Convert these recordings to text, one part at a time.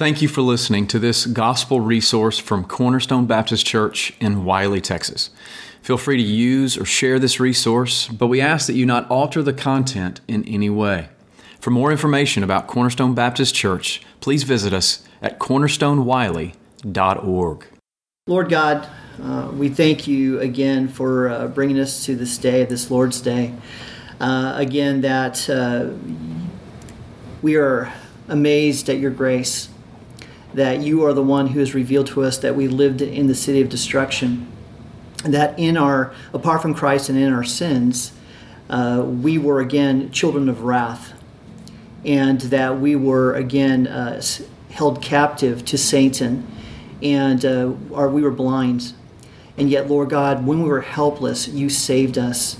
Thank you for listening to this gospel resource from Cornerstone Baptist Church in Wylie, Texas. Feel free to use or share this resource, but we ask that you not alter the content in any way. For more information about Cornerstone Baptist Church, please visit us at cornerstonewylie.org. Lord God, uh, we thank you again for uh, bringing us to this day, this Lord's Day. Uh, again, that uh, we are amazed at your grace that you are the one who has revealed to us that we lived in the city of destruction, that in our, apart from Christ and in our sins, uh, we were again children of wrath, and that we were again uh, held captive to Satan, and uh, our, we were blind. And yet, Lord God, when we were helpless, you saved us.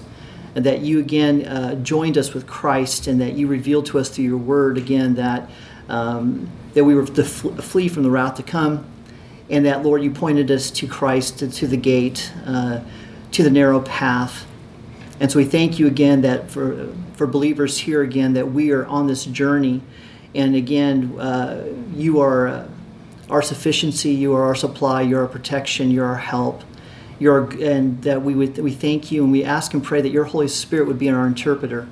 And that you again uh, joined us with Christ, and that you revealed to us through your word again that um, that we were to flee from the wrath to come, and that, Lord, you pointed us to Christ, to, to the gate, uh, to the narrow path. And so we thank you again that for, for believers here again, that we are on this journey. And again, uh, you are uh, our sufficiency, you are our supply, you're our protection, you're our help. You're, and that we would we thank you and we ask and pray that your Holy Spirit would be our interpreter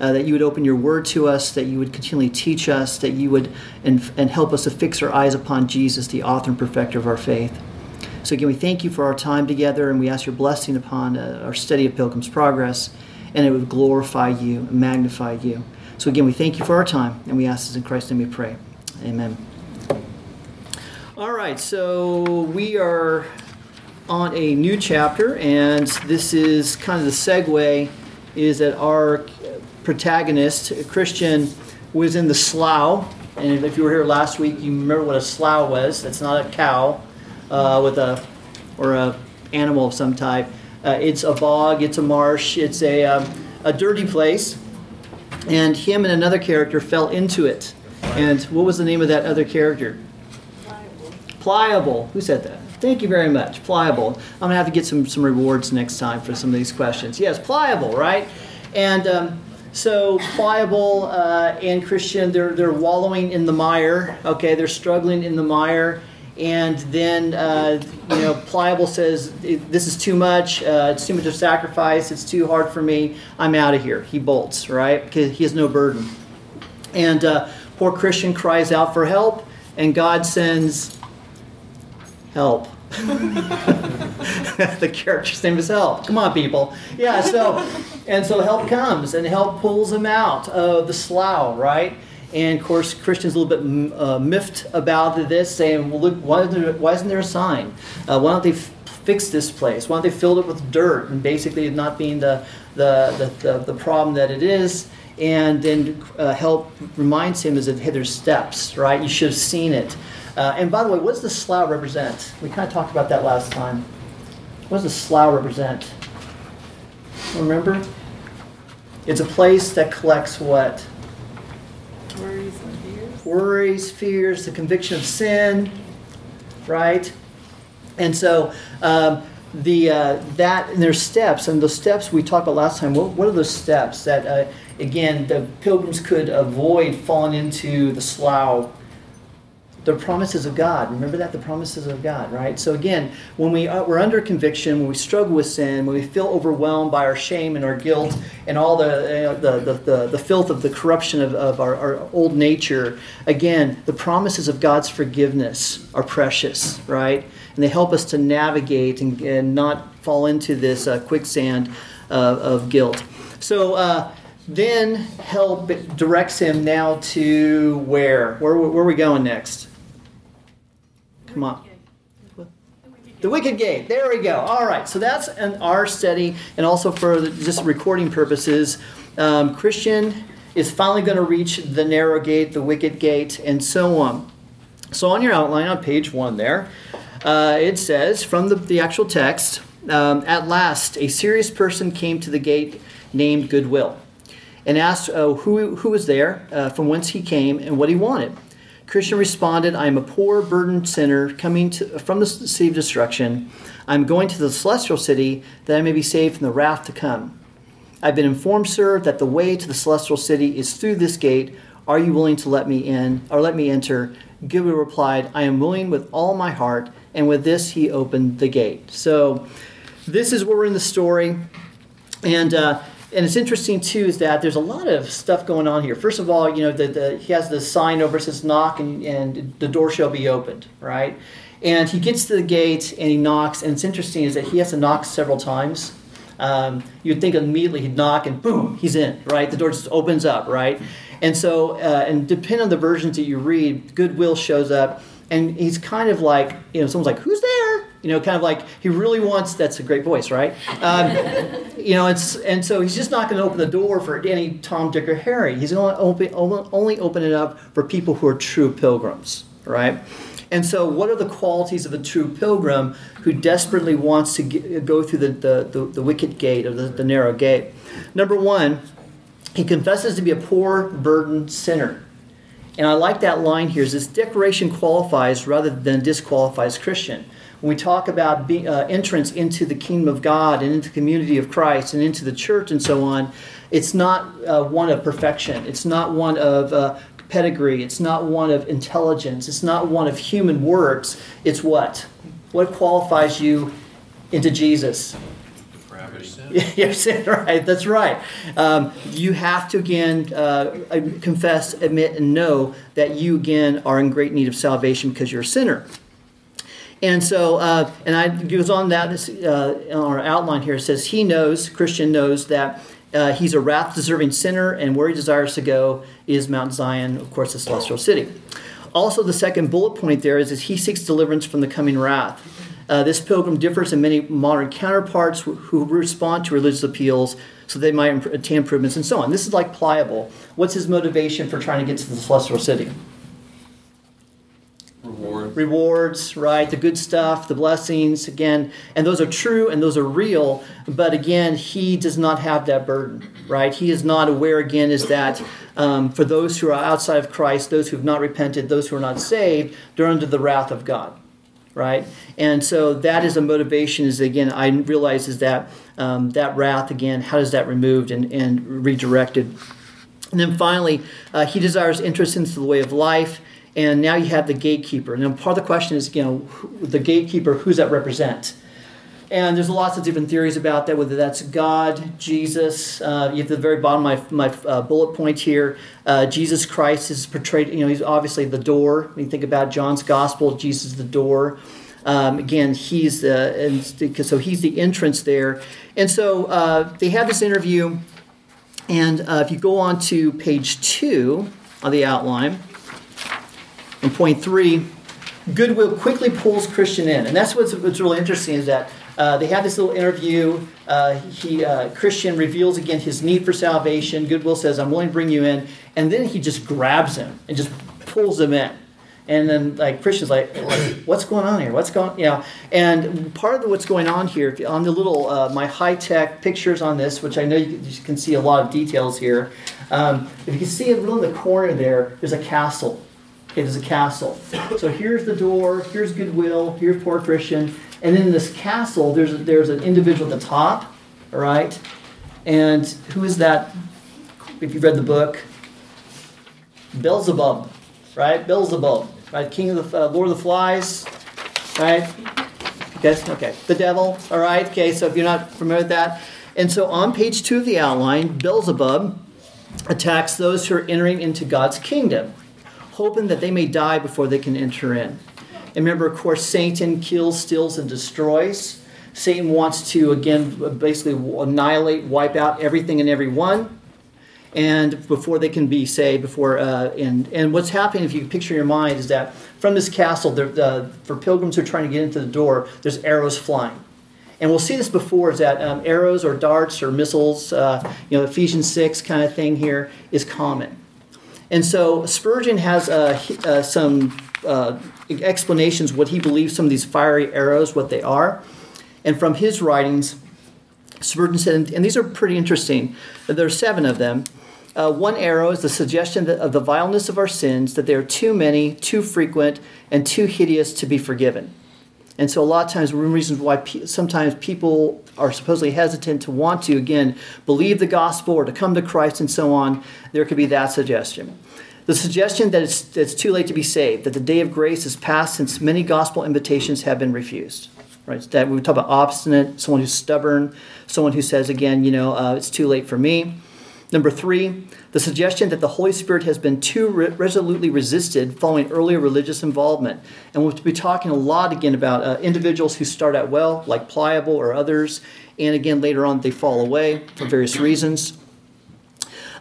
uh, that you would open your word to us, that you would continually teach us, that you would and, and help us to fix our eyes upon Jesus, the author and perfecter of our faith. So again, we thank you for our time together, and we ask your blessing upon uh, our study of Pilgrim's Progress, and it would glorify you, and magnify you. So again, we thank you for our time, and we ask this in Christ's name we pray. Amen. All right, so we are on a new chapter, and this is kind of the segue is that our protagonist, Christian, was in the slough. And if you were here last week, you remember what a slough was. That's not a cow uh, with a or a animal of some type. Uh, it's a bog. It's a marsh. It's a um, a dirty place. And him and another character fell into it. And what was the name of that other character? Pliable. Pliable. Who said that? Thank you very much. Pliable. I'm gonna have to get some some rewards next time for some of these questions. Yes, pliable, right? And um, so pliable uh, and Christian, they're they're wallowing in the mire. Okay, they're struggling in the mire, and then uh, you know pliable says, "This is too much. Uh, it's too much of sacrifice. It's too hard for me. I'm out of here." He bolts, right? Because he has no burden. And uh, poor Christian cries out for help, and God sends help. the character's name is Help. Come on, people. Yeah, so, and so help comes and help pulls him out of the slough, right? And of course, Christians a little bit uh, miffed about this, saying, well, look, why, why isn't there a sign? Uh, why don't they f- fix this place? Why don't they fill it with dirt and basically not being the, the, the, the, the problem that it is? And then uh, help reminds him is that, hey, there's steps, right? You should have seen it. Uh, and by the way, what does the slough represent? We kind of talked about that last time. What does the slough represent? Remember? It's a place that collects what? Worries and fears. Worries, fears, the conviction of sin, right? And so um, the uh, that and there's steps, and the steps we talked about last time. What, what are those steps that uh, again the pilgrims could avoid falling into the slough the promises of God. Remember that? The promises of God, right? So again, when we are, uh, we're under conviction, when we struggle with sin, when we feel overwhelmed by our shame and our guilt and all the, uh, the, the, the, the, filth of the corruption of, of our, our old nature, again, the promises of God's forgiveness are precious, right? And they help us to navigate and, and not fall into this uh, quicksand of guilt. So, uh, then help directs him now to where? Where, where are we going next? Come on. The wicket gate. There we go. All right. So that's an our study, and also for just recording purposes, um, Christian is finally going to reach the narrow gate, the wicket gate, and so on. So on your outline on page one there, uh, it says from the, the actual text, um, at last a serious person came to the gate named Goodwill and asked uh, who, who was there, uh, from whence he came, and what he wanted. Christian responded, I am a poor, burdened sinner coming to, from the city of destruction. I am going to the celestial city that I may be saved from the wrath to come. I've been informed, sir, that the way to the celestial city is through this gate. Are you willing to let me in, or let me enter Goodwill replied, I am willing with all my heart. And with this, he opened the gate. So this is where we're in the story. And, uh, and it's interesting too is that there's a lot of stuff going on here. First of all, you know, the, the, he has the sign over says knock and, and the door shall be opened, right? And he gets to the gate and he knocks. And it's interesting is that he has to knock several times. Um, you'd think immediately he'd knock and boom, he's in, right? The door just opens up, right? And so, uh, and depending on the versions that you read, Goodwill shows up and he's kind of like, you know, someone's like, who's there? You know, kind of like he really wants. That's a great voice, right? Um, you know, it's and so he's just not going to open the door for any Tom, Dick, or Harry. He's going to open only open it up for people who are true pilgrims, right? And so, what are the qualities of a true pilgrim who desperately wants to get, go through the, the, the, the, wicket gate or the, the narrow gate? Number one, he confesses to be a poor, burdened sinner. And I like that line here is this declaration qualifies rather than disqualifies Christian. When we talk about be, uh, entrance into the kingdom of God and into the community of Christ and into the church and so on, it's not uh, one of perfection. It's not one of uh, pedigree. It's not one of intelligence. It's not one of human works. It's what? What qualifies you into Jesus? Yes, right. That's right. Um, you have to again uh, confess, admit, and know that you again are in great need of salvation because you're a sinner. And so, uh, and I goes on that uh, in our outline here. It says he knows, Christian knows that uh, he's a wrath deserving sinner, and where he desires to go is Mount Zion, of course, the celestial city. Also, the second bullet point there is, is he seeks deliverance from the coming wrath. Uh, this pilgrim differs in many modern counterparts who, who respond to religious appeals so they might attain improvements and so on. This is like pliable. What's his motivation for trying to get to the celestial city? Rewards. Rewards, right? The good stuff, the blessings, again, and those are true and those are real, but again, he does not have that burden, right? He is not aware, again, is that um, for those who are outside of Christ, those who have not repented, those who are not saved, they're under the wrath of God right? And so that is a motivation. Is again, I realize is that um, that wrath again. How does that removed and, and redirected? And then finally, uh, he desires interest into the way of life. And now you have the gatekeeper. And then part of the question is, you know, the gatekeeper. Who's that represent? And there's lots of different theories about that, whether that's God, Jesus. Uh, you have the very bottom of my, my uh, bullet point here. Uh, Jesus Christ is portrayed, you know, he's obviously the door. When you think about John's gospel, Jesus is the door. Um, again, he's the, and so he's the entrance there. And so uh, they have this interview. And uh, if you go on to page two of the outline, and point three, Goodwill quickly pulls Christian in. And that's what's, what's really interesting is that uh, they have this little interview. Uh, he uh, Christian reveals again his need for salvation. Goodwill says, "I'm willing to bring you in," and then he just grabs him and just pulls him in. And then like Christian's like, "What's going on here? What's going?" You know. And part of what's going on here on the little uh, my high tech pictures on this, which I know you, can see a lot of details here. Um, if you can see it in the corner there, there's a castle. Okay, there's a castle. So here's the door. Here's Goodwill. Here's poor Christian and in this castle, there's, there's an individual at the top, all right? And who is that? If you've read the book, Beelzebub, right? Beelzebub, right? King of the uh, Lord of the Flies, right? Guys, okay. The devil, all right? Okay, so if you're not familiar with that. And so on page two of the outline, Beelzebub attacks those who are entering into God's kingdom, hoping that they may die before they can enter in. And remember, of course, Satan kills, steals, and destroys. Satan wants to, again, basically annihilate, wipe out everything and everyone. And before they can be saved, before uh, and and what's happening, if you picture your mind, is that from this castle, uh, for pilgrims who are trying to get into the door, there's arrows flying. And we'll see this before is that um, arrows or darts or missiles, uh, you know, Ephesians 6 kind of thing here is common. And so Spurgeon has uh, uh, some uh, explanations what he believes some of these fiery arrows what they are. And from his writings spurgeon said and these are pretty interesting there are seven of them. Uh, one arrow is the suggestion of the vileness of our sins that they are too many too frequent and too hideous to be forgiven. And so a lot of times one reasons why pe- sometimes people are supposedly hesitant to want to again believe the gospel or to come to christ and so on there could be that suggestion The suggestion that it's, that it's too late to be saved, that the day of grace is past since many gospel invitations have been refused. Right? That we talk about obstinate, someone who's stubborn, someone who says again, you know, uh, it's too late for me. Number three, the suggestion that the Holy Spirit has been too re- resolutely resisted following earlier religious involvement. And we'll be talking a lot again about uh, individuals who start out well, like Pliable or others, and again later on they fall away for various reasons.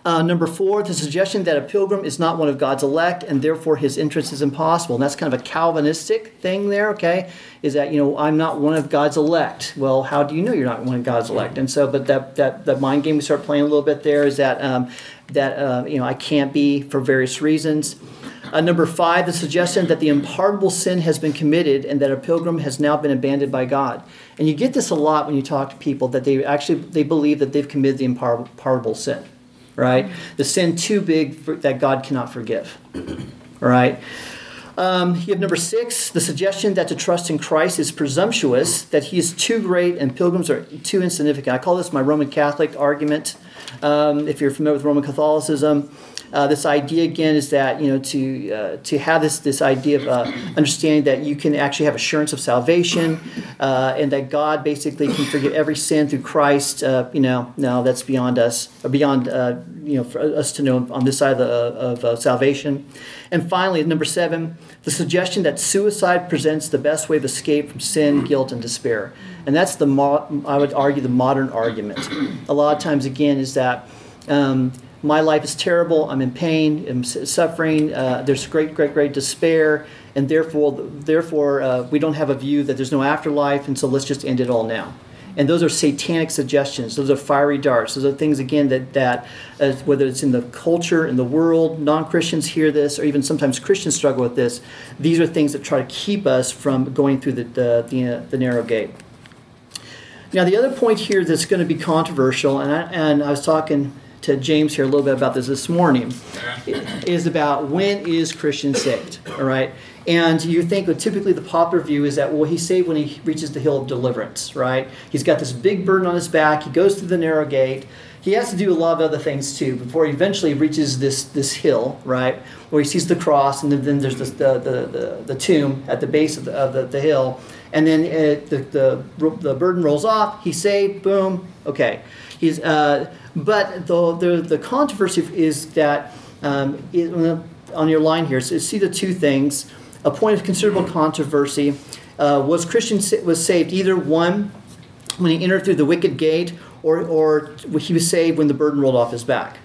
Uh, number four, the suggestion that a pilgrim is not one of God's elect and therefore his entrance is impossible. And that's kind of a Calvinistic thing there, okay? Is that, you know, I'm not one of God's elect. Well, how do you know you're not one of God's elect? And so, but that, that, that mind game we start playing a little bit there is that, um, that uh, you know, I can't be for various reasons. Uh, number five, the suggestion that the unpardonable sin has been committed and that a pilgrim has now been abandoned by God. And you get this a lot when you talk to people that they actually they believe that they've committed the unpardonable sin right? The sin too big for, that God cannot forgive, right? Um, you have number six, the suggestion that to trust in Christ is presumptuous, that he is too great and pilgrims are too insignificant. I call this my Roman Catholic argument. Um, if you're familiar with Roman Catholicism, uh, this idea again is that you know to uh, to have this this idea of uh, understanding that you can actually have assurance of salvation, uh, and that God basically can forgive every sin through Christ. Uh, you know, now that's beyond us, or beyond you know for us to know on this side of, of salvation. And finally, number seven, the suggestion that suicide presents the best way of escape from sin, guilt, and despair. And that's the mo- I would argue the modern argument. A lot of times, again, is that. Um, my life is terrible. I'm in pain. I'm suffering. Uh, there's great, great, great despair, and therefore, therefore, uh, we don't have a view that there's no afterlife, and so let's just end it all now. And those are satanic suggestions. Those are fiery darts. Those are things again that that uh, whether it's in the culture, in the world, non-Christians hear this, or even sometimes Christians struggle with this. These are things that try to keep us from going through the the, the, uh, the narrow gate. Now, the other point here that's going to be controversial, and I, and I was talking to James here a little bit about this this morning, is about when is Christian saved, all right? And you think that typically the popular view is that, well, he's saved when he reaches the hill of deliverance, right? He's got this big burden on his back. He goes through the narrow gate. He has to do a lot of other things too before he eventually reaches this, this hill, right? Where he sees the cross, and then, then there's this, the, the, the, the, tomb at the base of the, of the, the hill. And then it, the, the, the burden rolls off. He's saved, boom, okay. He's, uh, but the, the, the controversy is that um, it, on your line here, so see the two things. A point of considerable controversy uh, was Christian was saved either one when he entered through the wicket gate, or or he was saved when the burden rolled off his back.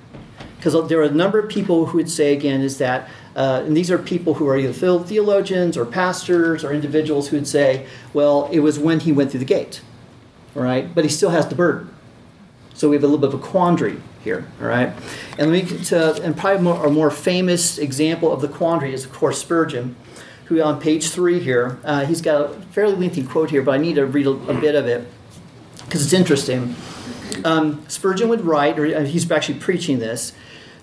Because there are a number of people who would say again is that, uh, and these are people who are either theologians or pastors or individuals who would say, well, it was when he went through the gate, right? But he still has the burden. So we have a little bit of a quandary here, all right? And let me to, and probably more, a more famous example of the quandary is of course Spurgeon, who on page three here, uh, he's got a fairly lengthy quote here, but I need to read a, a bit of it because it's interesting. Um, Spurgeon would write, or uh, he's actually preaching this.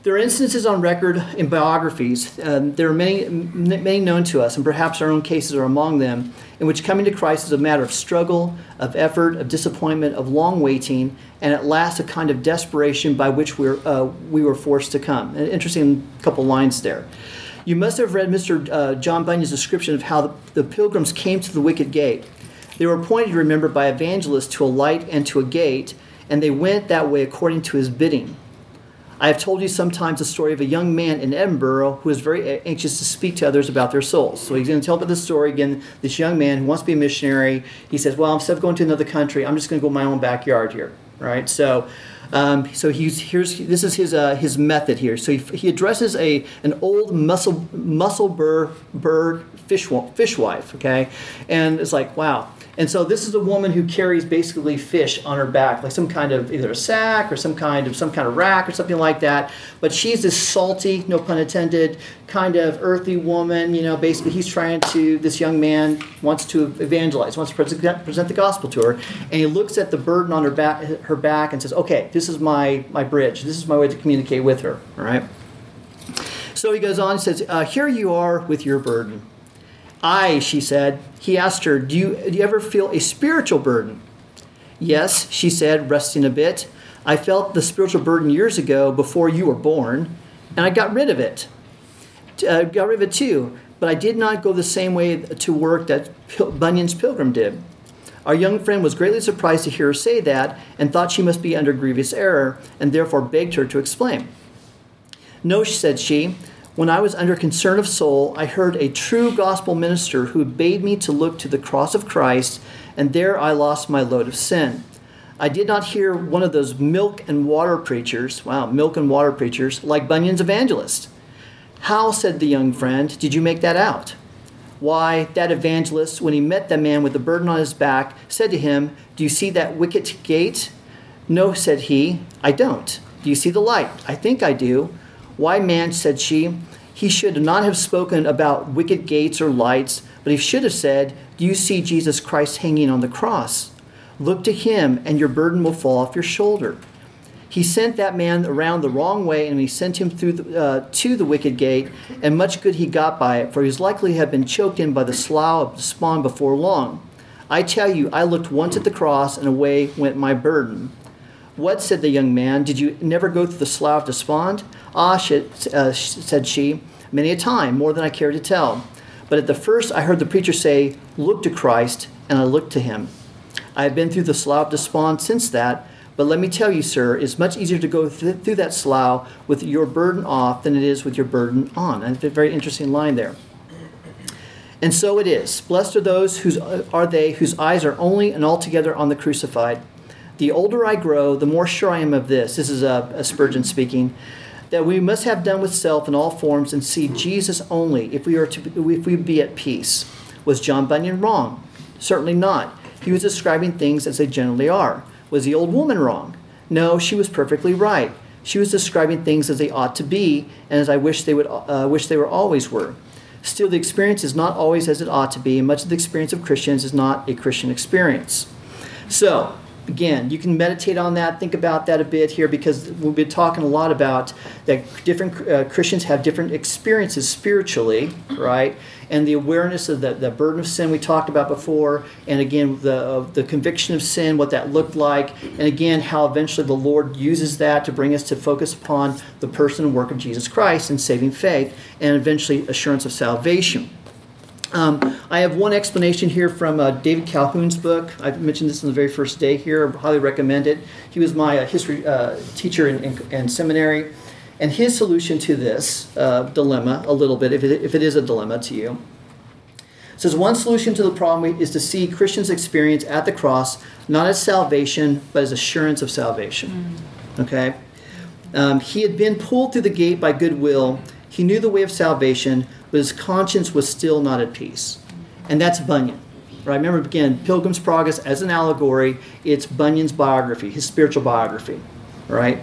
There are instances on record in biographies, um, there are many, many known to us, and perhaps our own cases are among them, in which coming to Christ is a matter of struggle, of effort, of disappointment, of long waiting, and at last a kind of desperation by which we're, uh, we were forced to come. An interesting couple lines there. You must have read Mr. Uh, John Bunyan's description of how the, the pilgrims came to the wicket gate. They were appointed, remember, by evangelists to a light and to a gate, and they went that way according to his bidding. I have told you sometimes the story of a young man in Edinburgh who is very anxious to speak to others about their souls. So he's going to tell about this story again. This young man who wants to be a missionary, he says, "Well, instead of going to another country, I'm just going to go my own backyard here." Right? So, um, so he's here's this is his uh, his method here. So he, he addresses a an old muscle muscle burr bird fish fishwife. Okay, and it's like, wow and so this is a woman who carries basically fish on her back, like some kind of either a sack or some kind of some kind of rack or something like that. But she's this salty, no pun intended, kind of earthy woman. You know, basically he's trying to. This young man wants to evangelize, wants to present, present the gospel to her, and he looks at the burden on her back, her back, and says, "Okay, this is my my bridge. This is my way to communicate with her." All right. So he goes on and says, uh, Here you are with your burden. I, she said. He asked her, do you, do you ever feel a spiritual burden? Yes, she said, resting a bit. I felt the spiritual burden years ago before you were born, and I got rid of it. uh, got rid of it too. But I did not go the same way to work that Pil- Bunyan's pilgrim did. Our young friend was greatly surprised to hear her say that and thought she must be under grievous error, and therefore begged her to explain. No, said she, when I was under concern of soul, I heard a true gospel minister who bade me to look to the cross of Christ, and there I lost my load of sin. I did not hear one of those milk and water preachers, wow, milk and water preachers, like Bunyan's evangelist. How, said the young friend, did you make that out? Why, that evangelist, when he met the man with the burden on his back, said to him, Do you see that wicket gate? No, said he, I don't. Do you see the light? I think I do. Why, man, said she, he should not have spoken about wicket gates or lights, but he should have said, Do you see Jesus Christ hanging on the cross? Look to him, and your burden will fall off your shoulder. He sent that man around the wrong way, and he sent him through the, uh, to the wicket gate, and much good he got by it, for he was likely to have been choked in by the slough of despond before long. I tell you, I looked once at the cross, and away went my burden. What, said the young man, did you never go through the slough of despond? Ah, uh, said she, many a time, more than I care to tell. But at the first I heard the preacher say, Look to Christ, and I looked to him. I have been through the slough of despond since that, but let me tell you, sir, it's much easier to go th- through that slough with your burden off than it is with your burden on. And it's a very interesting line there. And so it is. Blessed are those whose are they whose eyes are only and altogether on the crucified. The older I grow, the more sure I am of this. This is a, a Spurgeon speaking. That we must have done with self in all forms and see Jesus only if we are to if we be at peace. Was John Bunyan wrong? Certainly not. He was describing things as they generally are. Was the old woman wrong? No, she was perfectly right. She was describing things as they ought to be, and as I wish they would uh, wish they were always were. Still, the experience is not always as it ought to be, and much of the experience of Christians is not a Christian experience. So, again, you can meditate on that, think about that a bit here, because we've been talking a lot about that different uh, Christians have different experiences spiritually, right? And the awareness of the, the burden of sin we talked about before, and again, the, uh, the conviction of sin, what that looked like, and again, how eventually the Lord uses that to bring us to focus upon the person and work of Jesus Christ and saving faith, and eventually assurance of salvation. Um, I have one explanation here from uh, David Calhoun's book. I mentioned this on the very first day here. I highly recommend it. He was my uh, history uh, teacher in, in, in, seminary. And his solution to this uh, dilemma, a little bit, if it, if it is a dilemma to you, says one solution to the problem is to see Christians' experience at the cross not as salvation, but as assurance of salvation. Mm. Okay? Um, he had been pulled through the gate by goodwill. He knew the way of salvation, but his conscience was still not at peace. And that's Bunyan. Right? Remember again, Pilgrim's Progress as an allegory, it's Bunyan's biography, his spiritual biography. Right?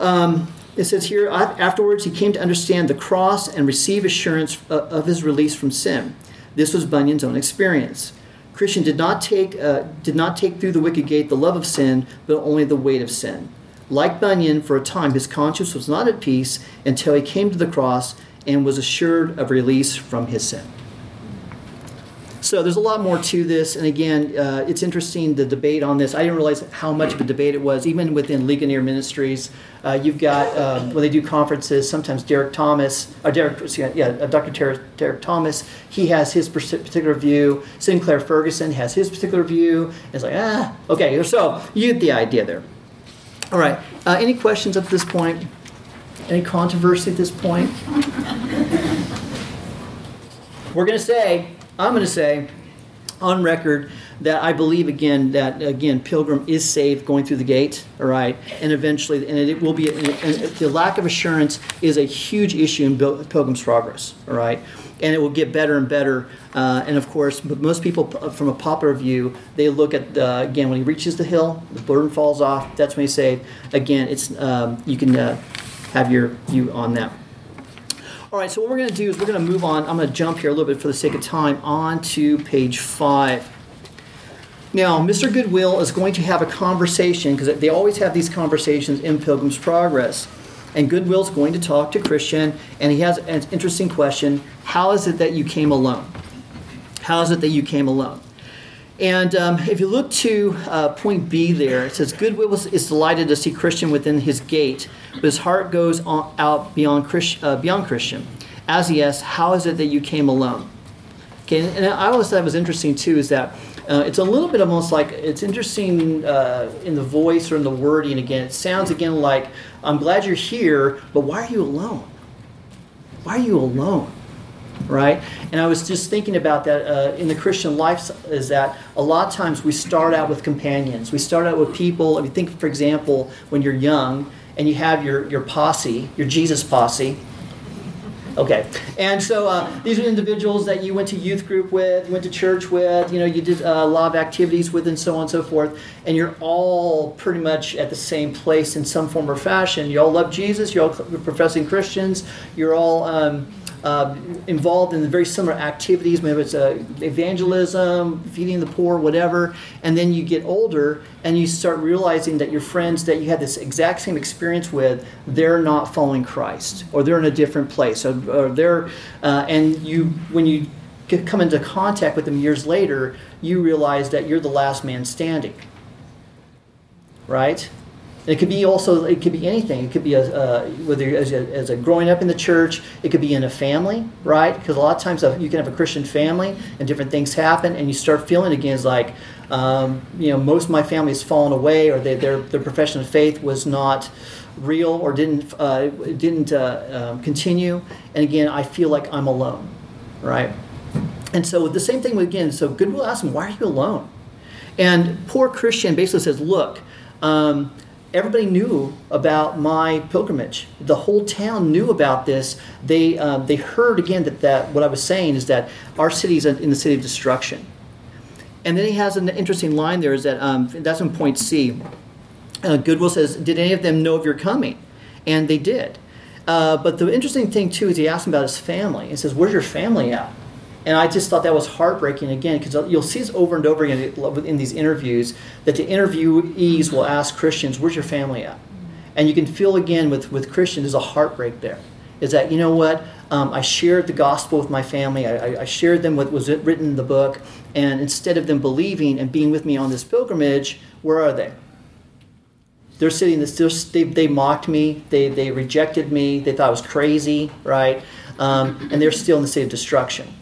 Um, it says here, afterwards he came to understand the cross and receive assurance uh, of his release from sin. This was Bunyan's own experience. Christian did not take uh, did not take through the wicket gate the love of sin, but only the weight of sin. Like Bunyan, for a time his conscience was not at peace until he came to the cross and was assured of release from his sin. So there's a lot more to this, and again, uh, it's interesting the debate on this. I didn't realize how much of a debate it was, even within Ligonier Ministries. Uh, you've got um, when they do conferences, sometimes Derek Thomas, or Derek, yeah, uh, Dr. Derek, Derek Thomas, he has his particular view. Sinclair Ferguson has his particular view. It's like ah, okay. So you get the idea there. All right. Uh, any questions up to this point? Any controversy at this point? We're going to say, I'm going to say on record that I believe again that again Pilgrim is saved going through the gate, all right, and eventually, and it will be. The lack of assurance is a huge issue in Pilgrim's Progress, all right, and it will get better and better. Uh, and of course, but most people, from a popular view, they look at uh, again when he reaches the hill, the burden falls off. That's when he say again, it's um, you can. Uh, have your view on that. All right, so what we're going to do is we're going to move on. I'm going to jump here a little bit for the sake of time on to page five. Now, Mr. Goodwill is going to have a conversation because they always have these conversations in Pilgrim's Progress. And Goodwill's going to talk to Christian, and he has an interesting question How is it that you came alone? How is it that you came alone? And um, if you look to uh, point B there, it says, Goodwill is delighted to see Christian within his gate, but his heart goes on, out beyond, Christ, uh, beyond Christian. as he asks, How is it that you came alone? Okay, and I always thought it was interesting too is that uh, it's a little bit almost like it's interesting uh, in the voice or in the wording again. It sounds again like, I'm glad you're here, but why are you alone? Why are you alone? Right? And I was just thinking about that uh, in the Christian life is that a lot of times we start out with companions. We start out with people. I mean, think, for example, when you're young and you have your, your posse, your Jesus posse. Okay, and so uh, these are individuals that you went to youth group with, went to church with, you know, you did uh, a lot of activities with, and so on and so forth, and you're all pretty much at the same place in some form or fashion. You all love Jesus, you're all professing Christians, you're all. Um, uh, involved in very similar activities, maybe it's uh, evangelism, feeding the poor, whatever, and then you get older and you start realizing that your friends that you had this exact same experience with, they're not following Christ, or they're in a different place, or, or they're, uh, and you when you come into contact with them years later, you realize that you're the last man standing. Right? It could be also it could be anything. It could be a, uh, whether as a, as a growing up in the church. It could be in a family, right? Because a lot of times uh, you can have a Christian family and different things happen, and you start feeling again as like um, you know most of my family has fallen away, or they, their their profession of faith was not real or didn't uh, didn't uh, um, continue. And again, I feel like I'm alone, right? And so the same thing again. So Goodwill asks him, "Why are you alone?" And poor Christian basically says, "Look." Um, everybody knew about my pilgrimage. The whole town knew about this. They, um, they heard again that, that what I was saying is that our city is in the city of destruction. And then he has an interesting line there is that um, that's in point C. Uh, Goodwill says, Did any of them know of your coming? And they did. Uh, but the interesting thing, too, is he asked him about his family. He says, Where's your family at? And I just thought that was heartbreaking again because you'll see this over and over again in these interviews that the interviewees will ask Christians, Where's your family at? And you can feel again with, with Christians, there's a heartbreak there. Is that, you know what? Um, I shared the gospel with my family. I, I, shared them what was written in the book. And instead of them believing and being with me on this pilgrimage, where are they? They're sitting, they, they mocked me. They, they rejected me. They thought I was crazy, right? Um, and they're still in the state of destruction.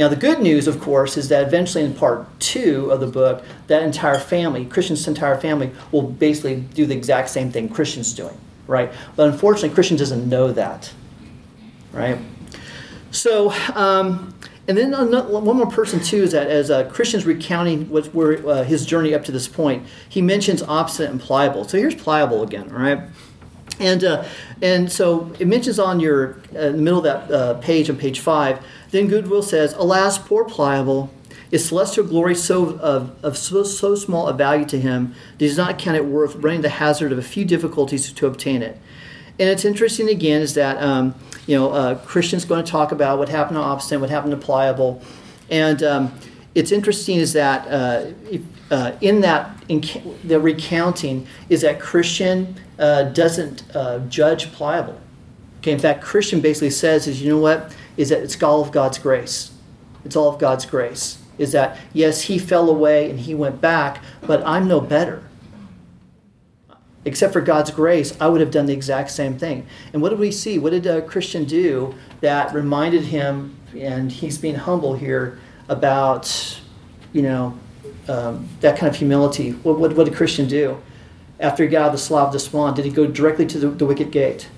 Now, the good news, of course, is that eventually in part two of the book, that entire family, Christian's entire family, will basically do the exact same thing Christian's doing, right? But unfortunately, Christian doesn't know that, right? So, um, and then one more person too is that as uh, Christian's recounting what uh, his journey up to this point, he mentions obstinate and pliable. So here's pliable again, right? And uh, and so it mentions on your uh, in the middle of that uh, page on page five then Goodwill says, Alas, poor Pliable, is celestial glory so of, of so, so small a value to him that he does not count it worth running the hazard of a few difficulties to obtain it. And it's interesting again is that um, you know uh, Christian's going to talk about what happened to Obstinate, what happened to Pliable, and um, it's interesting is that uh, if, uh, in that in the recounting is that Christian uh, doesn't uh, judge Pliable. Okay, in fact, Christian basically says is you know what is that it's all of God's grace. It's all of God's grace. Is that, yes, he fell away and he went back, but I'm no better. Except for God's grace, I would have done the exact same thing. And what did we see? What did a Christian do that reminded him, and he's being humble here, about, you know, um, that kind of humility? What, what, what did Christian do? After he got out of the Slough of Despond, did he go directly to the, the wicket gate?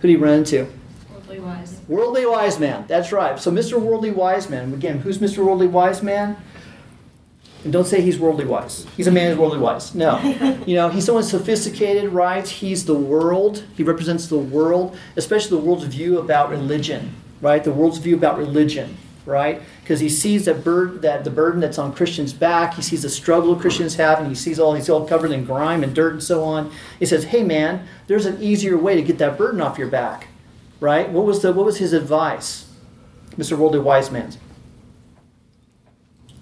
Who did he run into? Worldly wise. Worldly wise man. That's right. So Mr. Worldly Wise Man. Again, who's Mr. Worldly Wise Man? And don't say he's worldly wise. He's a man who's worldly wise. No. you know, he's someone sophisticated, right? He's the world. He represents the world, especially the world's view about religion, right? The world's view about religion, right? Because he sees that burden, that the burden that's on Christians' back. He sees the struggle Christians have, and he sees all these all covered in grime and dirt and so on. He says, "Hey, man, there's an easier way to get that burden off your back." right? What was, the, what was his advice, Mr. Worldly Wise Man?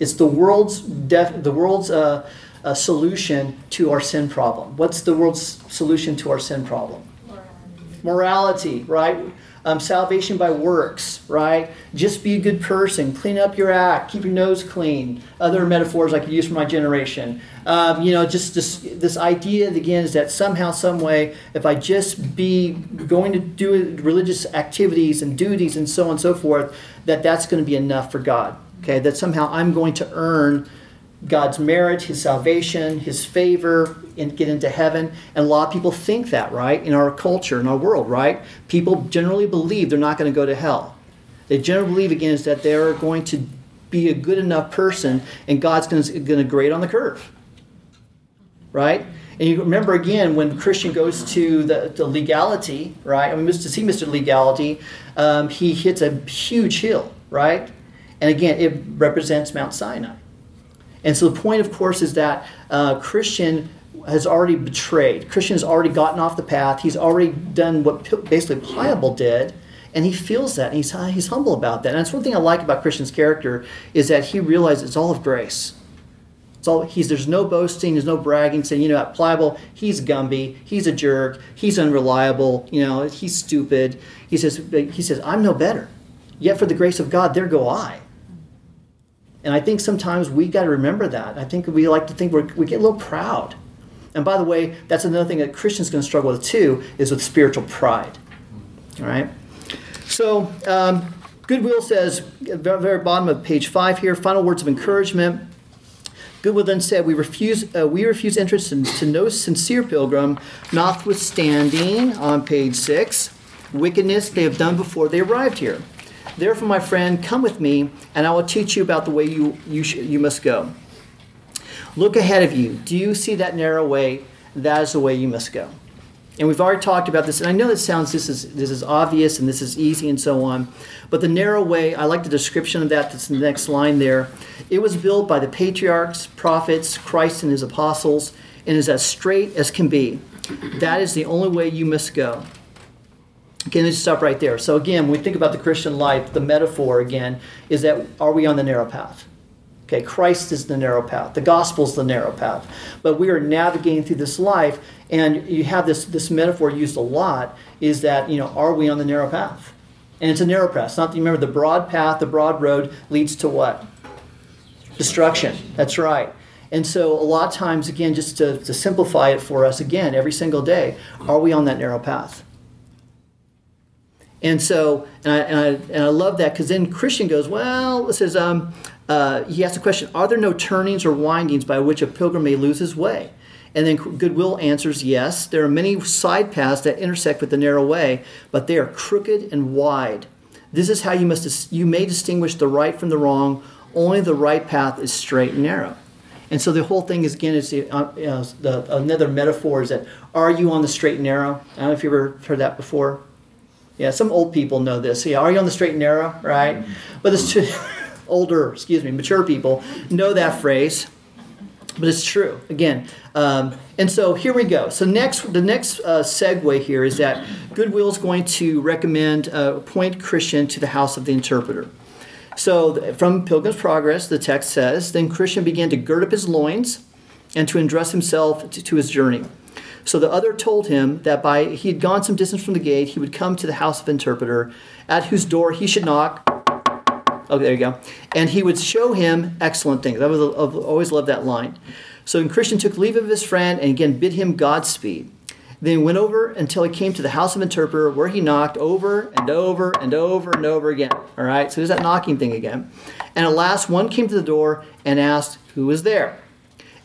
It's the world's, def, the world's uh, solution to our sin problem. What's the world's solution to our sin problem? Morality, right? um, salvation by works, right? Just be a good person, clean up your act, keep your nose clean. Other metaphors I could use for my generation. Um, you know, just this, this idea again is that somehow, some way, if I just be going to do religious activities and duties and so on and so forth, that that's going to be enough for God. Okay, that somehow I'm going to earn God's merit, His salvation, His favor, and get into heaven. And a lot of people think that, right? In our culture, in our world, right? People generally believe they're not going to go to hell. They generally believe, again, is that they're going to be a good enough person and God's going to, grade on the curve, right? And you remember again when Christian goes to the, the legality, right? I mean, to see Mr. Legality, um, he hits a huge hill, right? And again, it represents Mount Sinai. And so the point, of course, is that uh, Christian has already betrayed. Christian has already gotten off the path. He's already done what basically Pliable did, and he feels that. And he's, he's humble about that. And that's one thing I like about Christian's character is that he realizes it's all of grace. It's all he's there's no boasting, there's no bragging, saying, you know, Pliable, he's Gumby, he's a jerk, he's unreliable, you know, he's stupid. He says, he says, I'm no better. Yet for the grace of God, there go I. And I think sometimes we got to remember that. I think we like to think we we get a little proud. And by the way, that's another thing that Christians going to struggle with too, is with spiritual pride. All right? So, um, Goodwill says, at the very bottom of page five here, final words of encouragement. Goodwill then said, We refuse, uh, we refuse entrance to no sincere pilgrim, notwithstanding, on page six, wickedness they have done before they arrived here. Therefore, my friend, come with me, and I will teach you about the way you, you, sh- you must go. Look ahead of you. Do you see that narrow way? That is the way you must go. And we've already talked about this, and I know that sounds this is this is obvious and this is easy and so on. But the narrow way, I like the description of that. That's in the next line there. It was built by the patriarchs, prophets, Christ and his apostles, and is as straight as can be. That is the only way you must go. Okay, let's stop right there. So again, when we think about the Christian life, the metaphor again is that are we on the narrow path? Okay, Christ is the narrow path. The gospel is the narrow path. But we are navigating through this life, and you have this this metaphor used a lot. Is that you know are we on the narrow path? And it's a narrow path. It's not remember the broad path, the broad road leads to what? Destruction. That's right. And so a lot of times, again, just to, to simplify it for us again, every single day, are we on that narrow path? And so, and I, and I, and I love that because then Christian goes, well, it says, um, uh, he asks the question, are there no turnings or windings by which a pilgrim may lose his way? And then Goodwill answers, yes, there are many side paths that intersect with the narrow way, but they are crooked and wide. This is how you must you may distinguish the right from the wrong. Only the right path is straight and narrow. And so the whole thing is again is the, uh, the, another metaphor is that are you on the straight and narrow? I don't know if you ever heard that before. Yeah, some old people know this. Yeah, are you on the straight and narrow? Right? But it's true. older, excuse me, mature people know that phrase. But it's true again. Um, and so here we go. So next, the next uh, segue here is that Goodwill is going to recommend uh, point Christian to the house of the interpreter. So from Pilgrim's Progress, the text says, then Christian began to gird up his loins and to undress himself to, to his journey. So the other told him that by he had gone some distance from the gate, he would come to the house of interpreter, at whose door he should knock. Oh, there you go. And he would show him excellent things. I have always loved that line. So Christian took leave of his friend and again bid him Godspeed. Then he went over until he came to the house of interpreter, where he knocked over and over and over and over again. All right, so there's that knocking thing again. And at last, one came to the door and asked who was there.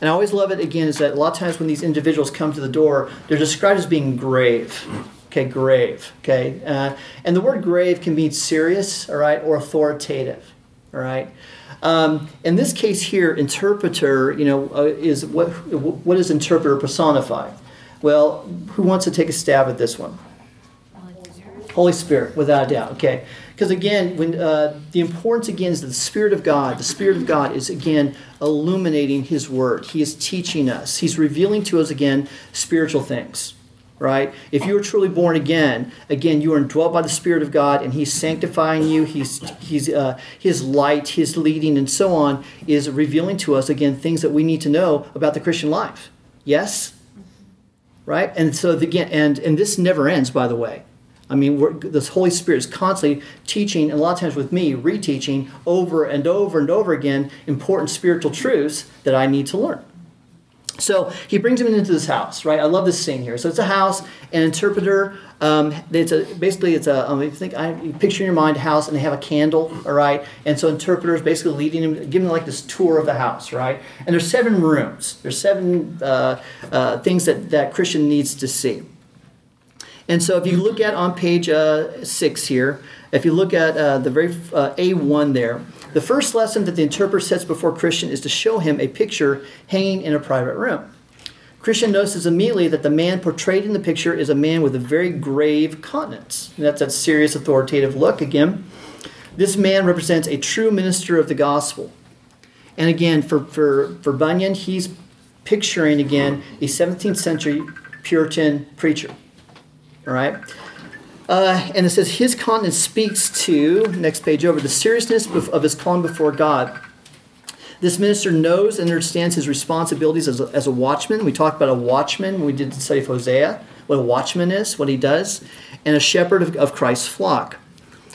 And I always love it again is that a lot of times when these individuals come to the door, they're described as being grave. Okay, grave. Okay, uh, and the word grave can mean serious, all right, or authoritative, all right. Um, in this case here, interpreter, you know, uh, is what what does interpreter personify? Well, who wants to take a stab at this one? Holy Spirit, without a doubt. Okay, because again, when uh, the importance again is the Spirit of God, the Spirit of God is again illuminating His Word. He is teaching us. He's revealing to us again spiritual things. Right? If you are truly born again, again you are indwelt by the Spirit of God, and He's sanctifying you. He's He's uh, His light, His leading, and so on is revealing to us again things that we need to know about the Christian life. Yes, right? And so again, and and this never ends, by the way. I mean, this Holy Spirit is constantly teaching, and a lot of times with me, reteaching over and over and over again important spiritual truths that I need to learn. So he brings him into this house, right? I love this scene here. So it's a house, an interpreter. Um, it's a basically it's a um, you think I you picture in your mind a house, and they have a candle, all right. And so interpreter is basically leading him, giving like this tour of the house, right? And there's seven rooms. There's seven uh, uh, things that that Christian needs to see. And so if you look at on page uh, six here, if you look at uh, the very uh, A1 there, the first lesson that the interpreter sets before Christian is to show him a picture hanging in a private room. Christian notices immediately that the man portrayed in the picture is a man with a very grave countenance. And that's that serious, authoritative look again. This man represents a true minister of the gospel. And again, for, for, for Bunyan, he's picturing again a 17th century Puritan preacher. All right? Uh, and it says his countenance speaks to, next page over, the seriousness of his calling before God. This minister knows and understands his responsibilities as a, as a watchman. We talked about a watchman when we did the study of Hosea, what a watchman is, what he does, and a shepherd of, of Christ's flock.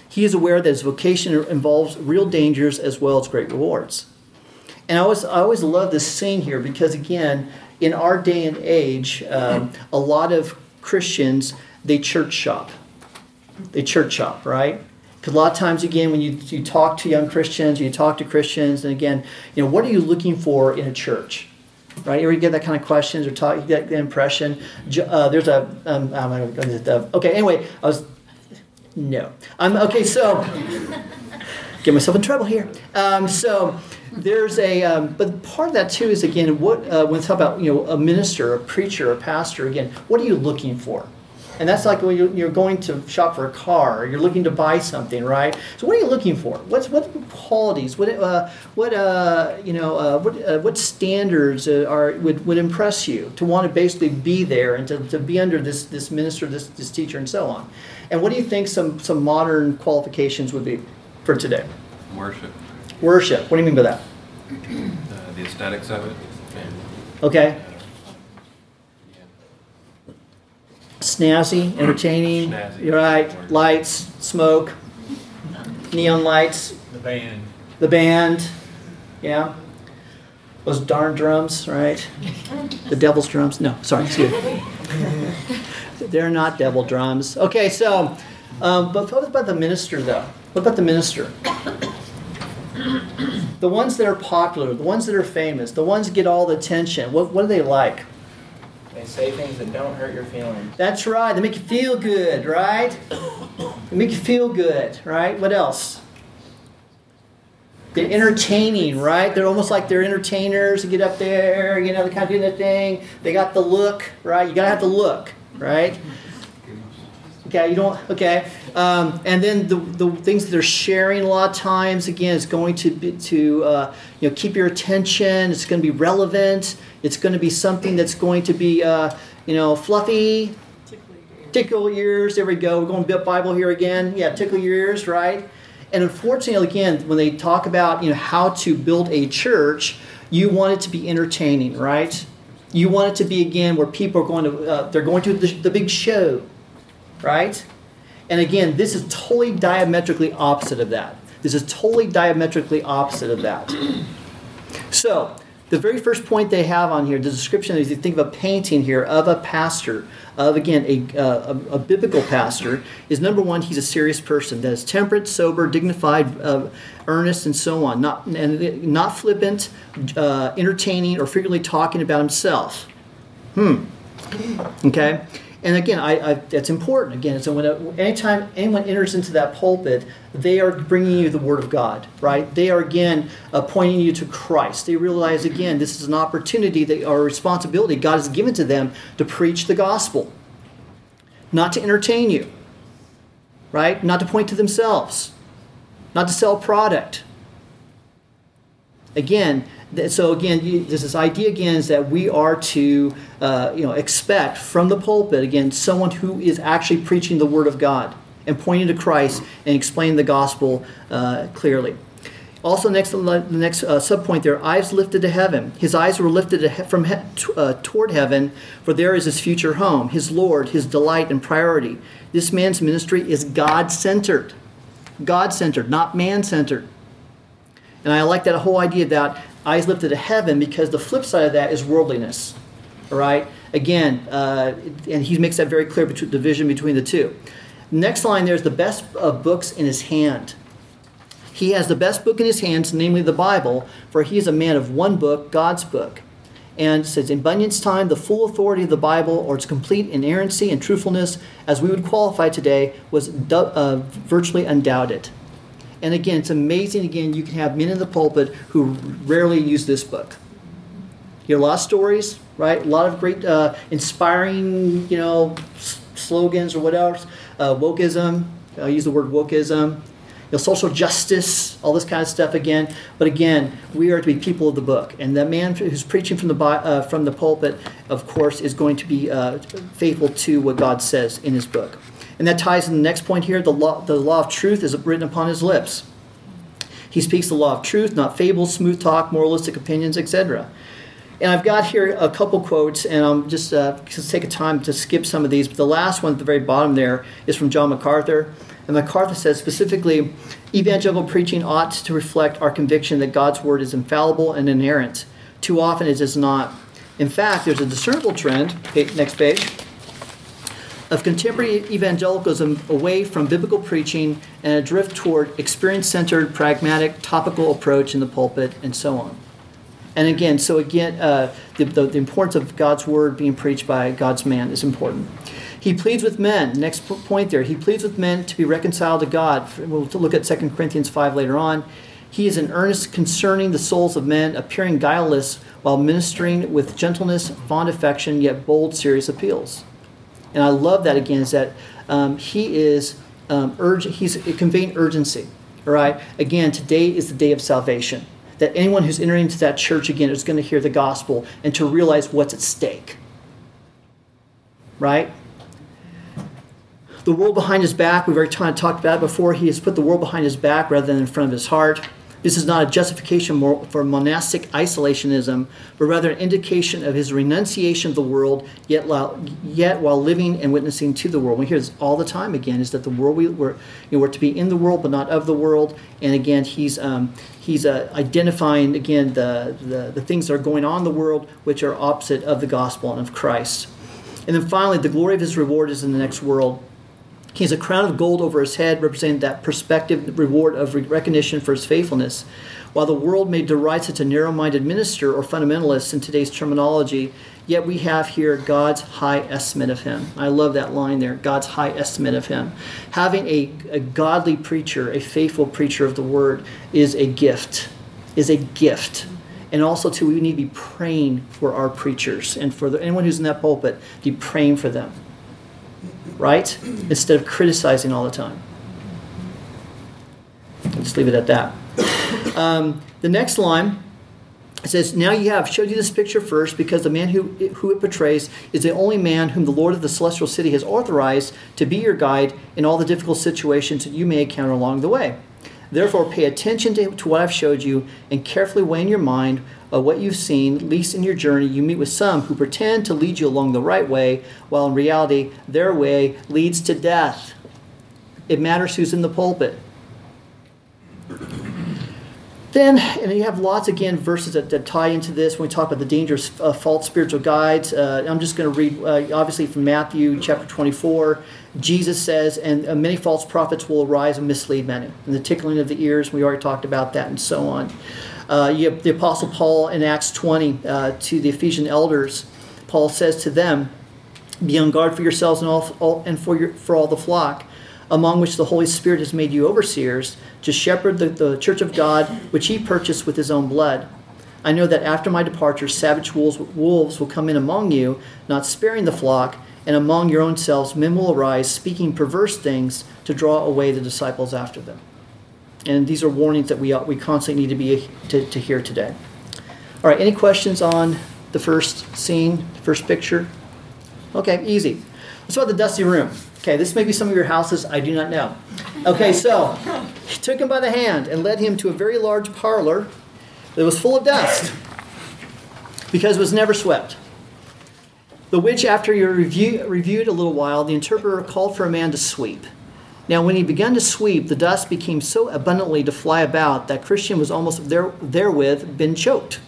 He is aware that his vocation involves real dangers as well as great rewards. And I always, I always love this scene here because, again, in our day and age, um, a lot of Christians, they church shop they church shop, right? Because a lot of times, again, when you, you talk to young Christians, you talk to Christians, and again, you know, what are you looking for in a church? Right? You ever get that kind of questions or talk, you get the impression. Uh, there's a, um, I'm to, okay, anyway, I was, no. I'm, okay, so, get myself in trouble here. Um, so, there's a, um, but part of that too is again, what, uh, when we talk about, you know, a minister, a preacher, a pastor, again, what are you looking for? And that's like when you're going to shop for a car, or you're looking to buy something, right? So what are you looking for? What's what qualities? What uh, what uh, you know? Uh, what uh, what standards uh, are would, would impress you to want to basically be there and to, to be under this this minister, this this teacher, and so on? And what do you think some some modern qualifications would be for today? Worship. Worship. What do you mean by that? Uh, the aesthetics of it. Okay. Snazzy, entertaining. Snazzy. You're right. Lights, smoke, neon lights. The band. The band. Yeah. Those darn drums, right? The devil's drums. No, sorry, excuse me. They're not devil drums. Okay, so, um, but what about the minister, though? What about the minister? the ones that are popular, the ones that are famous, the ones that get all the attention, what, what are they like? They say things that don't hurt your feelings. That's right. They make you feel good, right? They make you feel good, right? What else? They're entertaining, right? They're almost like they're entertainers. They get up there, you know, they kind of do their thing. They got the look, right? You gotta have the look, right? Okay, you don't. Okay, um, and then the, the things that they're sharing a lot of times again is going to be to uh, you know keep your attention. It's going to be relevant. It's going to be something that's going to be uh, you know fluffy. Tickle your ears. There we go. We're going to build Bible here again. Yeah, tickle your ears, right? And unfortunately, again, when they talk about you know how to build a church, you want it to be entertaining, right? You want it to be again where people are going to uh, they're going to the, the big show right? And again, this is totally diametrically opposite of that. This is totally diametrically opposite of that. So, the very first point they have on here, the description, is you think of a painting here of a pastor, of again a, uh, a, a, biblical pastor, is number one, he's a serious person that is temperate, sober, dignified, uh, earnest, and so on. Not and not flippant, uh, entertaining, or frequently talking about himself. Hmm. Okay. And again, I, I, that's important. Again, so when a, anytime anyone enters into that pulpit, they are bringing you the Word of God, right? They are again uh, pointing you to Christ. They realize again this is an opportunity that or a responsibility God has given to them to preach the gospel, not to entertain you, right? Not to point to themselves, not to sell product. Again, so again, there's this idea again is that we are to uh, you know expect from the pulpit again someone who is actually preaching the word of God and pointing to Christ and explaining the gospel uh, clearly. Also, next the next uh, subpoint there, eyes lifted to heaven. His eyes were lifted he- from he- t- uh, toward heaven, for there is his future home, his Lord, his delight and priority. This man's ministry is God centered, God centered, not man centered. And I like that whole idea that eyes lifted to heaven because the flip side of that is worldliness. All right. Again, uh, and he makes that very clear between division between the two. Next line there is the best of books in his hand. He has the best book in his hands, namely the Bible, for he is a man of one book, God's book. And says, in Bunyan's time, the full authority of the Bible, or its complete inerrancy and truthfulness, as we would qualify today, was du- uh, virtually undoubted. And again, it's amazing. Again, you can have men in the pulpit who rarely use this book. You hear a lot of stories, right? A lot of great, uh, inspiring, you know, s- slogans or whatever. Uh, wokeism. I use the word wokeism. You know, social justice, all this kind of stuff again. But again, we are to be people of the book, and the man who's preaching from the uh, from the pulpit, of course, is going to be uh, faithful to what God says in His book. And that ties in the next point here. The law, the law of truth is written upon his lips. He speaks the law of truth, not fables, smooth talk, moralistic opinions, etc. And I've got here a couple quotes, and I'm just uh, just take a time to skip some of these. But the last one at the very bottom there is from John MacArthur. And MacArthur says specifically, evangelical preaching ought to reflect our conviction that God's word is infallible and inerrant. Too often it is not. In fact, there's a discernible trend, next page, of contemporary evangelicalism away from biblical preaching and a drift toward experience centered, pragmatic, topical approach in the pulpit, and so on. And again, so again, uh, the, the, the importance of God's word being preached by God's man is important. He pleads with men. Next point there. He pleads with men to be reconciled to God. We'll look at 2 Corinthians 5 later on. He is in earnest concerning the souls of men, appearing guileless while ministering with gentleness, fond affection, yet bold, serious appeals. And I love that again is that um, he is um. He's conveying urgency. All right. Again, today is the day of salvation. That anyone who's entering into that church again is going to hear the gospel and to realize what's at stake. Right. The world behind his back. We've already talked about it before. He has put the world behind his back rather than in front of his heart. This is not a justification for monastic isolationism, but rather an indication of his renunciation of the world, yet while, yet while living and witnessing to the world. We hear this all the time again, is that the world we, we're, you know, we're to be in the world, but not of the world. And again, he's, um, he's uh, identifying, again, the, the, the things that are going on in the world, which are opposite of the gospel and of Christ. And then finally, the glory of his reward is in the next world. He has a crown of gold over his head, representing that prospective reward of recognition for his faithfulness. While the world may deride such a narrow minded minister or fundamentalist in today's terminology, yet we have here God's high estimate of him. I love that line there God's high estimate of him. Having a, a godly preacher, a faithful preacher of the word, is a gift, is a gift. And also, too, we need to be praying for our preachers and for the, anyone who's in that pulpit, be praying for them right? Instead of criticizing all the time. I'll just leave it at that. Um, the next line says, Now you have showed you this picture first, because the man who, who it portrays is the only man whom the Lord of the celestial city has authorized to be your guide in all the difficult situations that you may encounter along the way. Therefore, pay attention to, to what I've showed you and carefully weigh in your mind what you've seen, least in your journey, you meet with some who pretend to lead you along the right way, while in reality, their way leads to death. It matters who's in the pulpit. Then, and you have lots again verses that, that tie into this when we talk about the dangerous uh, false spiritual guides. Uh, I'm just going to read, uh, obviously, from Matthew chapter 24. Jesus says, and uh, many false prophets will arise and mislead many. And the tickling of the ears, we already talked about that, and so on. Uh, you have the Apostle Paul in Acts 20 uh, to the Ephesian elders. Paul says to them, Be on guard for yourselves and, all, all, and for, your, for all the flock, among which the Holy Spirit has made you overseers, to shepherd the, the church of God, which he purchased with his own blood. I know that after my departure, savage wolves, wolves will come in among you, not sparing the flock, and among your own selves men will arise, speaking perverse things to draw away the disciples after them. And these are warnings that we, uh, we constantly need to be to, to hear today. All right, any questions on the first scene, the first picture? Okay, easy. Start with the dusty room. Okay, this may be some of your houses, I do not know. Okay, so he took him by the hand and led him to a very large parlor that was full of dust because it was never swept. The which, after he review, reviewed a little while, the interpreter called for a man to sweep. Now, when he began to sweep, the dust became so abundantly to fly about that Christian was almost there, therewith been choked.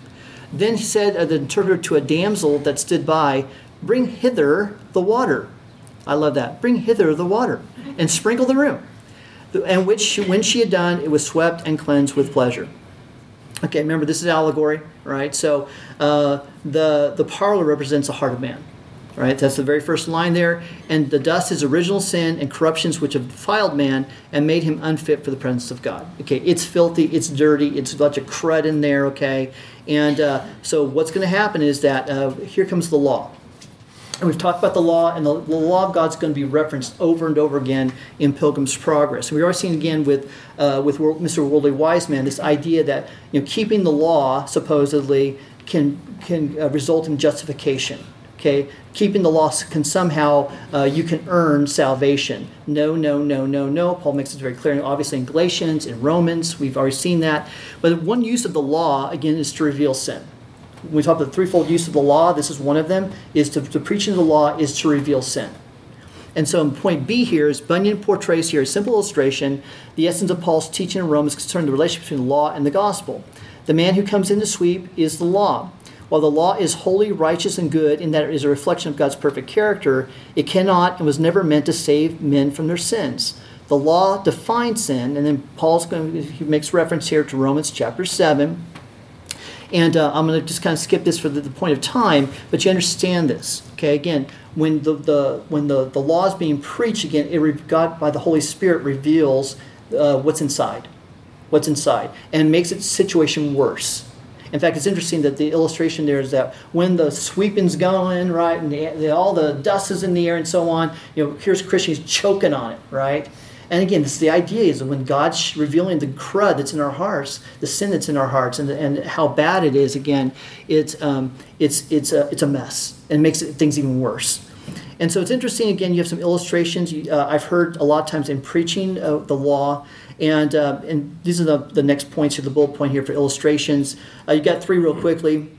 Then he said uh, the interpreter to a damsel that stood by, Bring hither the water. I love that. Bring hither the water and sprinkle the room. And which, when she had done, it was swept and cleansed with pleasure. Okay, remember this is allegory, right? So uh, the the parlor represents the heart of man, right? That's the very first line there. And the dust is original sin and corruptions which have defiled man and made him unfit for the presence of God. Okay, it's filthy, it's dirty, it's a bunch of crud in there. Okay, and uh, so what's going to happen is that uh, here comes the law. And we've talked about the law, and the, the, law of God's going to be referenced over and over again in Pilgrim's Progress. And we are seeing again with uh, with Mr. Worldly Wise Man this idea that you know keeping the law supposedly can can uh, result in justification. Okay, keeping the law can somehow uh, you can earn salvation. No, no, no, no, no. Paul makes it very clear. Obviously, in Galatians, in Romans, we've already seen that. But one use of the law again is to reveal sin when we talk about the threefold use of the law, this is one of them, is to, to preaching the law is to reveal sin. And so in point B here is Bunyan portrays here a simple illustration. The essence of Paul's teaching in Romans concerning the relationship between the law and the gospel. The man who comes in to sweep is the law. While the law is holy, righteous, and good in that it is a reflection of God's perfect character, it cannot and was never meant to save men from their sins. The law defines sin, and then Paul's going he makes reference here to Romans chapter 7 and uh, I'm going to just kind of skip this for the, the, point of time, but you understand this. Okay, again, when the, the when the, the law is being preached, again, it God by the Holy Spirit reveals uh, what's inside, what's inside, and makes its situation worse. In fact, it's interesting that the illustration there is that when the sweeping's going, right, and the, the, all the dust is in the air and so on, you know, here's Christians choking on it, right? And again, this the idea is that when God's revealing the crud that's in our hearts, the sin that's in our hearts, and, and how bad it is, again, it's, um, it's, it's, a, it's a mess and makes things even worse. And so it's interesting, again, you have some illustrations. Uh, I've heard a lot of times in preaching uh, the law, and, uh, and these are the, the next points here, the bullet point here for illustrations. Uh, you got three real quickly.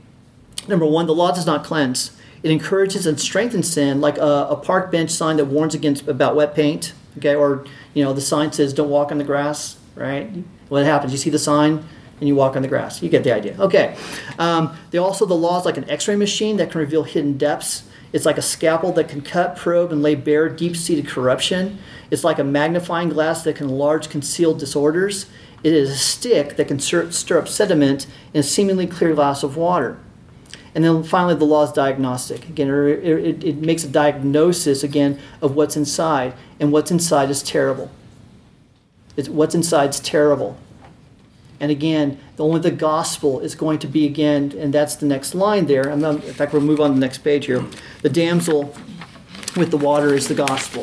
Number one, the law does not cleanse. It encourages and strengthens sin, like a, a park bench sign that warns against about wet paint, okay, or you know, the sign says don't walk on the grass, right? What happens? You see the sign and you walk on the grass. You get the idea. Okay. Um, they also, the law is like an x ray machine that can reveal hidden depths. It's like a scalpel that can cut, probe, and lay bare deep seated corruption. It's like a magnifying glass that can enlarge concealed disorders. It is a stick that can stir up sediment in a seemingly clear glass of water. And then finally, the law is diagnostic. Again, it, it, it, makes a diagnosis, again, of what's inside. And what's inside is terrible. It's, what's inside is terrible. And again, only the gospel is going to be, again, and that's the next line there. Not, in fact, we'll move on to the next page here. The damsel with the water is the gospel.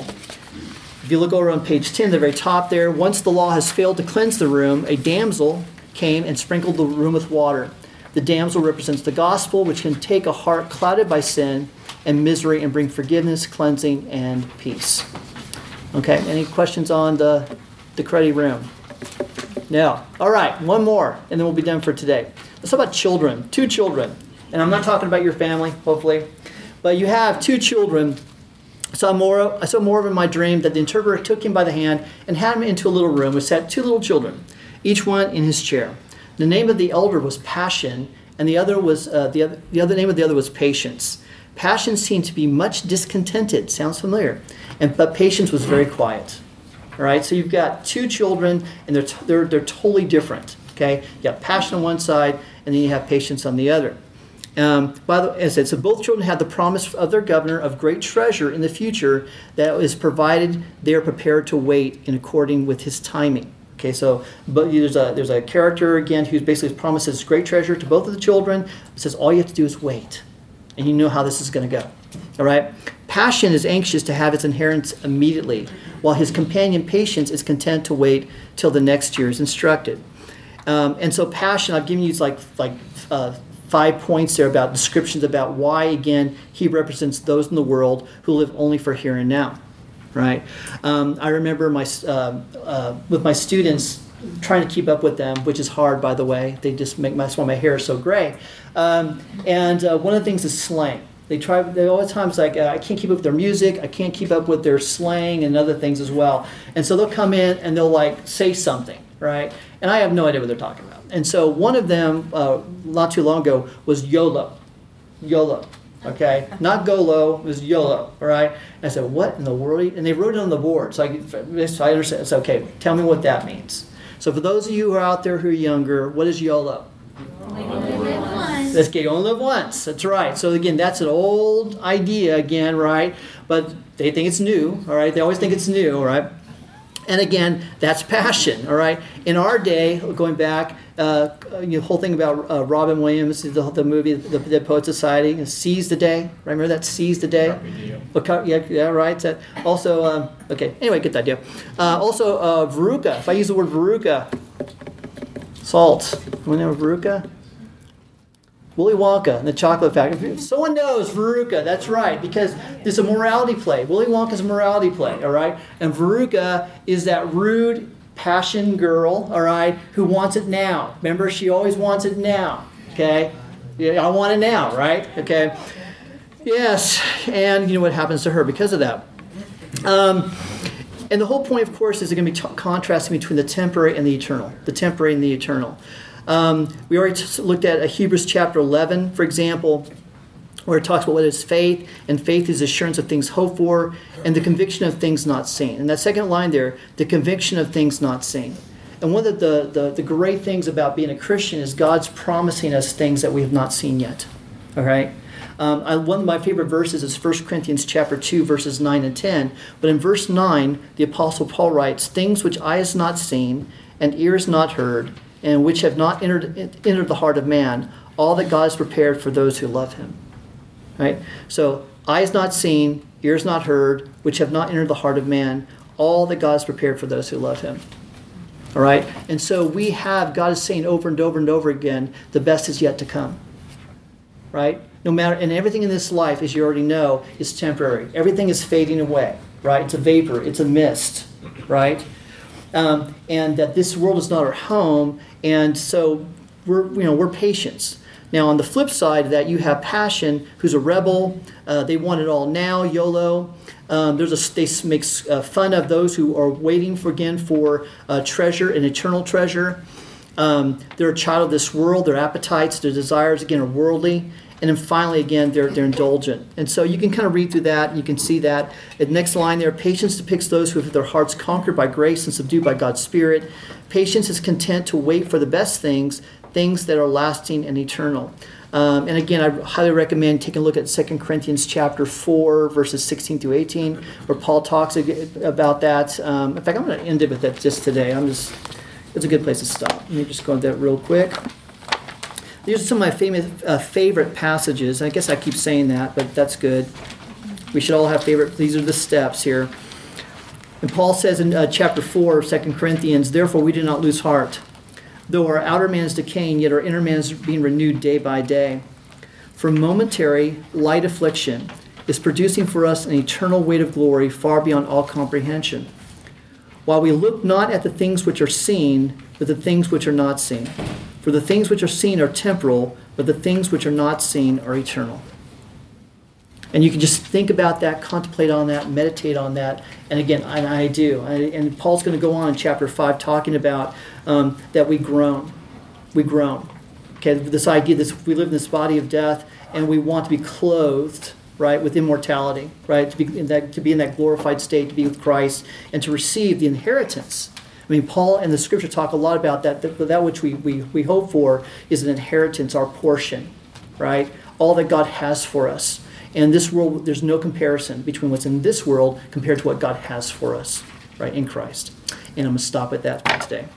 If you look over on page 10, the very top there, once the law has failed to cleanse the room, a damsel came and sprinkled the room with water. The damsel represents the gospel, which can take a heart clouded by sin and misery and bring forgiveness, cleansing, and peace. Okay, any questions on the, the cruddy room? No. All right, one more, and then we'll be done for today. Let's talk about children. Two children. And I'm not talking about your family, hopefully, but you have two children. I saw more, I saw more of in my dream that the interpreter took him by the hand and had him into a little room which sat two little children, each one in his chair. The name of the elder was Passion, and the other was uh, the other the other name of the other was Patience. Passion seemed to be much discontented. Sounds familiar, and but Patience was very quiet. All right, so you've got two children, and they're t- they're they're totally different. Okay, you have Passion on one side, and then you have Patience on the other. Um, by the as I said, so both children have the promise of their governor of great treasure in the future that is provided they are prepared to wait in according with his timing. Okay, so but there's a there's a character again who basically promises great treasure to both of the children. Says all you have to do is wait, and you know how this is going to go. All right. Passion is anxious to have its inheritance immediately, while his companion patience is content to wait till the next year is instructed. Um, and so passion, I've given you like like uh, five points there about descriptions about why again he represents those in the world who live only for here and now. right? Um, I remember my uh, uh, with my students trying to keep up with them, which is hard, by the way. They just make my, that's why my hair is so gray. Um, and uh, one of the things is slang. They try. They all the times like uh, I can't keep up with their music. I can't keep up with their slang and other things as well. And so they'll come in and they'll like say something, right? And I have no idea what they're talking about. And so one of them, uh, not too long ago, was YOLO. YOLO. Okay, not GOLO, it was YOLO. All right. And I said, what in the world? And they wrote it on the board. So I, so I understand. It's okay, tell me what that means. So for those of you who are out there who are younger, what is YOLO? Let's get only live once. That's right. So again, that's an old idea again, right? But they think it's new, all right? They always think it's new, all right? And again, that's passion, all right? In our day, going back, uh, you know, whole thing about uh, Robin Williams, the, the movie, The Dead Poet Society, Seize the Day. Remember that? Seize the Day? Look yeah, yeah, right. That also, um, okay, anyway, the idea. Uh, also, uh, Veruca. If I use the word Veruca, salt. You know Veruca? Willy Wonka and the Chocolate Factory. Someone knows Veruca, that's right, because it's a morality play. Willy Wonka is a morality play, all right? And Veruca is that rude, passion girl, all right, who wants it now. Remember, she always wants it now, okay? Yeah, I want it now, right? Okay. Yes, and you know what happens to her because of that. Um, and the whole point, of course, is going to be t- contrasting between the temporary and the eternal. The temporary and the eternal. Um, we already looked at uh, Hebrews chapter 11, for example, where it talks about what is faith, and faith is assurance of things hoped for, and the conviction of things not seen. And that second line there, the conviction of things not seen. And one of the, the, the great things about being a Christian is God's promising us things that we have not seen yet. All right? Um, I, one of my favorite verses is 1 Corinthians chapter 2, verses 9 and 10. But in verse 9, the Apostle Paul writes, Things which eye has not seen, and ear has not heard, and which have not entered, entered the heart of man, all that God has prepared for those who love him. Right? So, eyes not seen, ears not heard, which have not entered the heart of man, all that God has prepared for those who love him. All right? And so we have, God is saying over and over and over again, the best is yet to come. Right? No matter, and everything in this life, as you already know, is temporary. Everything is fading away. Right? It's a vapor, it's a mist. Right? Um, and that this world is not our home, and so we're, you know, we're patience. Now, on the flip side of that, you have passion, who's a rebel. Uh, they want it all now, YOLO. Um, there's a, they make uh, fun of those who are waiting for again for treasure, an eternal treasure. Um, they're a child of this world. Their appetites, their desires, again, are worldly. And then finally, again, they're, they're indulgent. And so you can kind of read through that you can see that. The next line there patience depicts those who have their hearts conquered by grace and subdued by God's Spirit. Patience is content to wait for the best things, things that are lasting and eternal. Um, and again, I highly recommend taking a look at 2 Corinthians chapter 4, verses 16 through 18, where Paul talks about that. Um, in fact, I'm going to end it with that just today. I'm just, it's a good place to stop. Let me just go into that real quick. These are some of my famous, uh, favorite passages. I guess I keep saying that, but that's good. We should all have favorite. These are the steps here. And Paul says in uh, chapter 4 of 2 Corinthians, Therefore we do not lose heart. Though our outer man is decaying, yet our inner man is being renewed day by day. For momentary, light affliction is producing for us an eternal weight of glory far beyond all comprehension. While we look not at the things which are seen, but the things which are not seen. For the things which are seen are temporal, but the things which are not seen are eternal. And you can just think about that, contemplate on that, meditate on that. And again, and I do. And Paul's going to go on in chapter 5 talking about um, that we groan. We groan. Okay, this idea that we live in this body of death and we want to be clothed, right, with immortality, right, to be in that, to be in that glorified state, to be with Christ, and to receive the inheritance I mean, Paul and the scripture talk a lot about that. That, that which we, we, we hope for is an inheritance, our portion, right? All that God has for us. And this world, there's no comparison between what's in this world compared to what God has for us, right, in Christ. And I'm going to stop at that for today.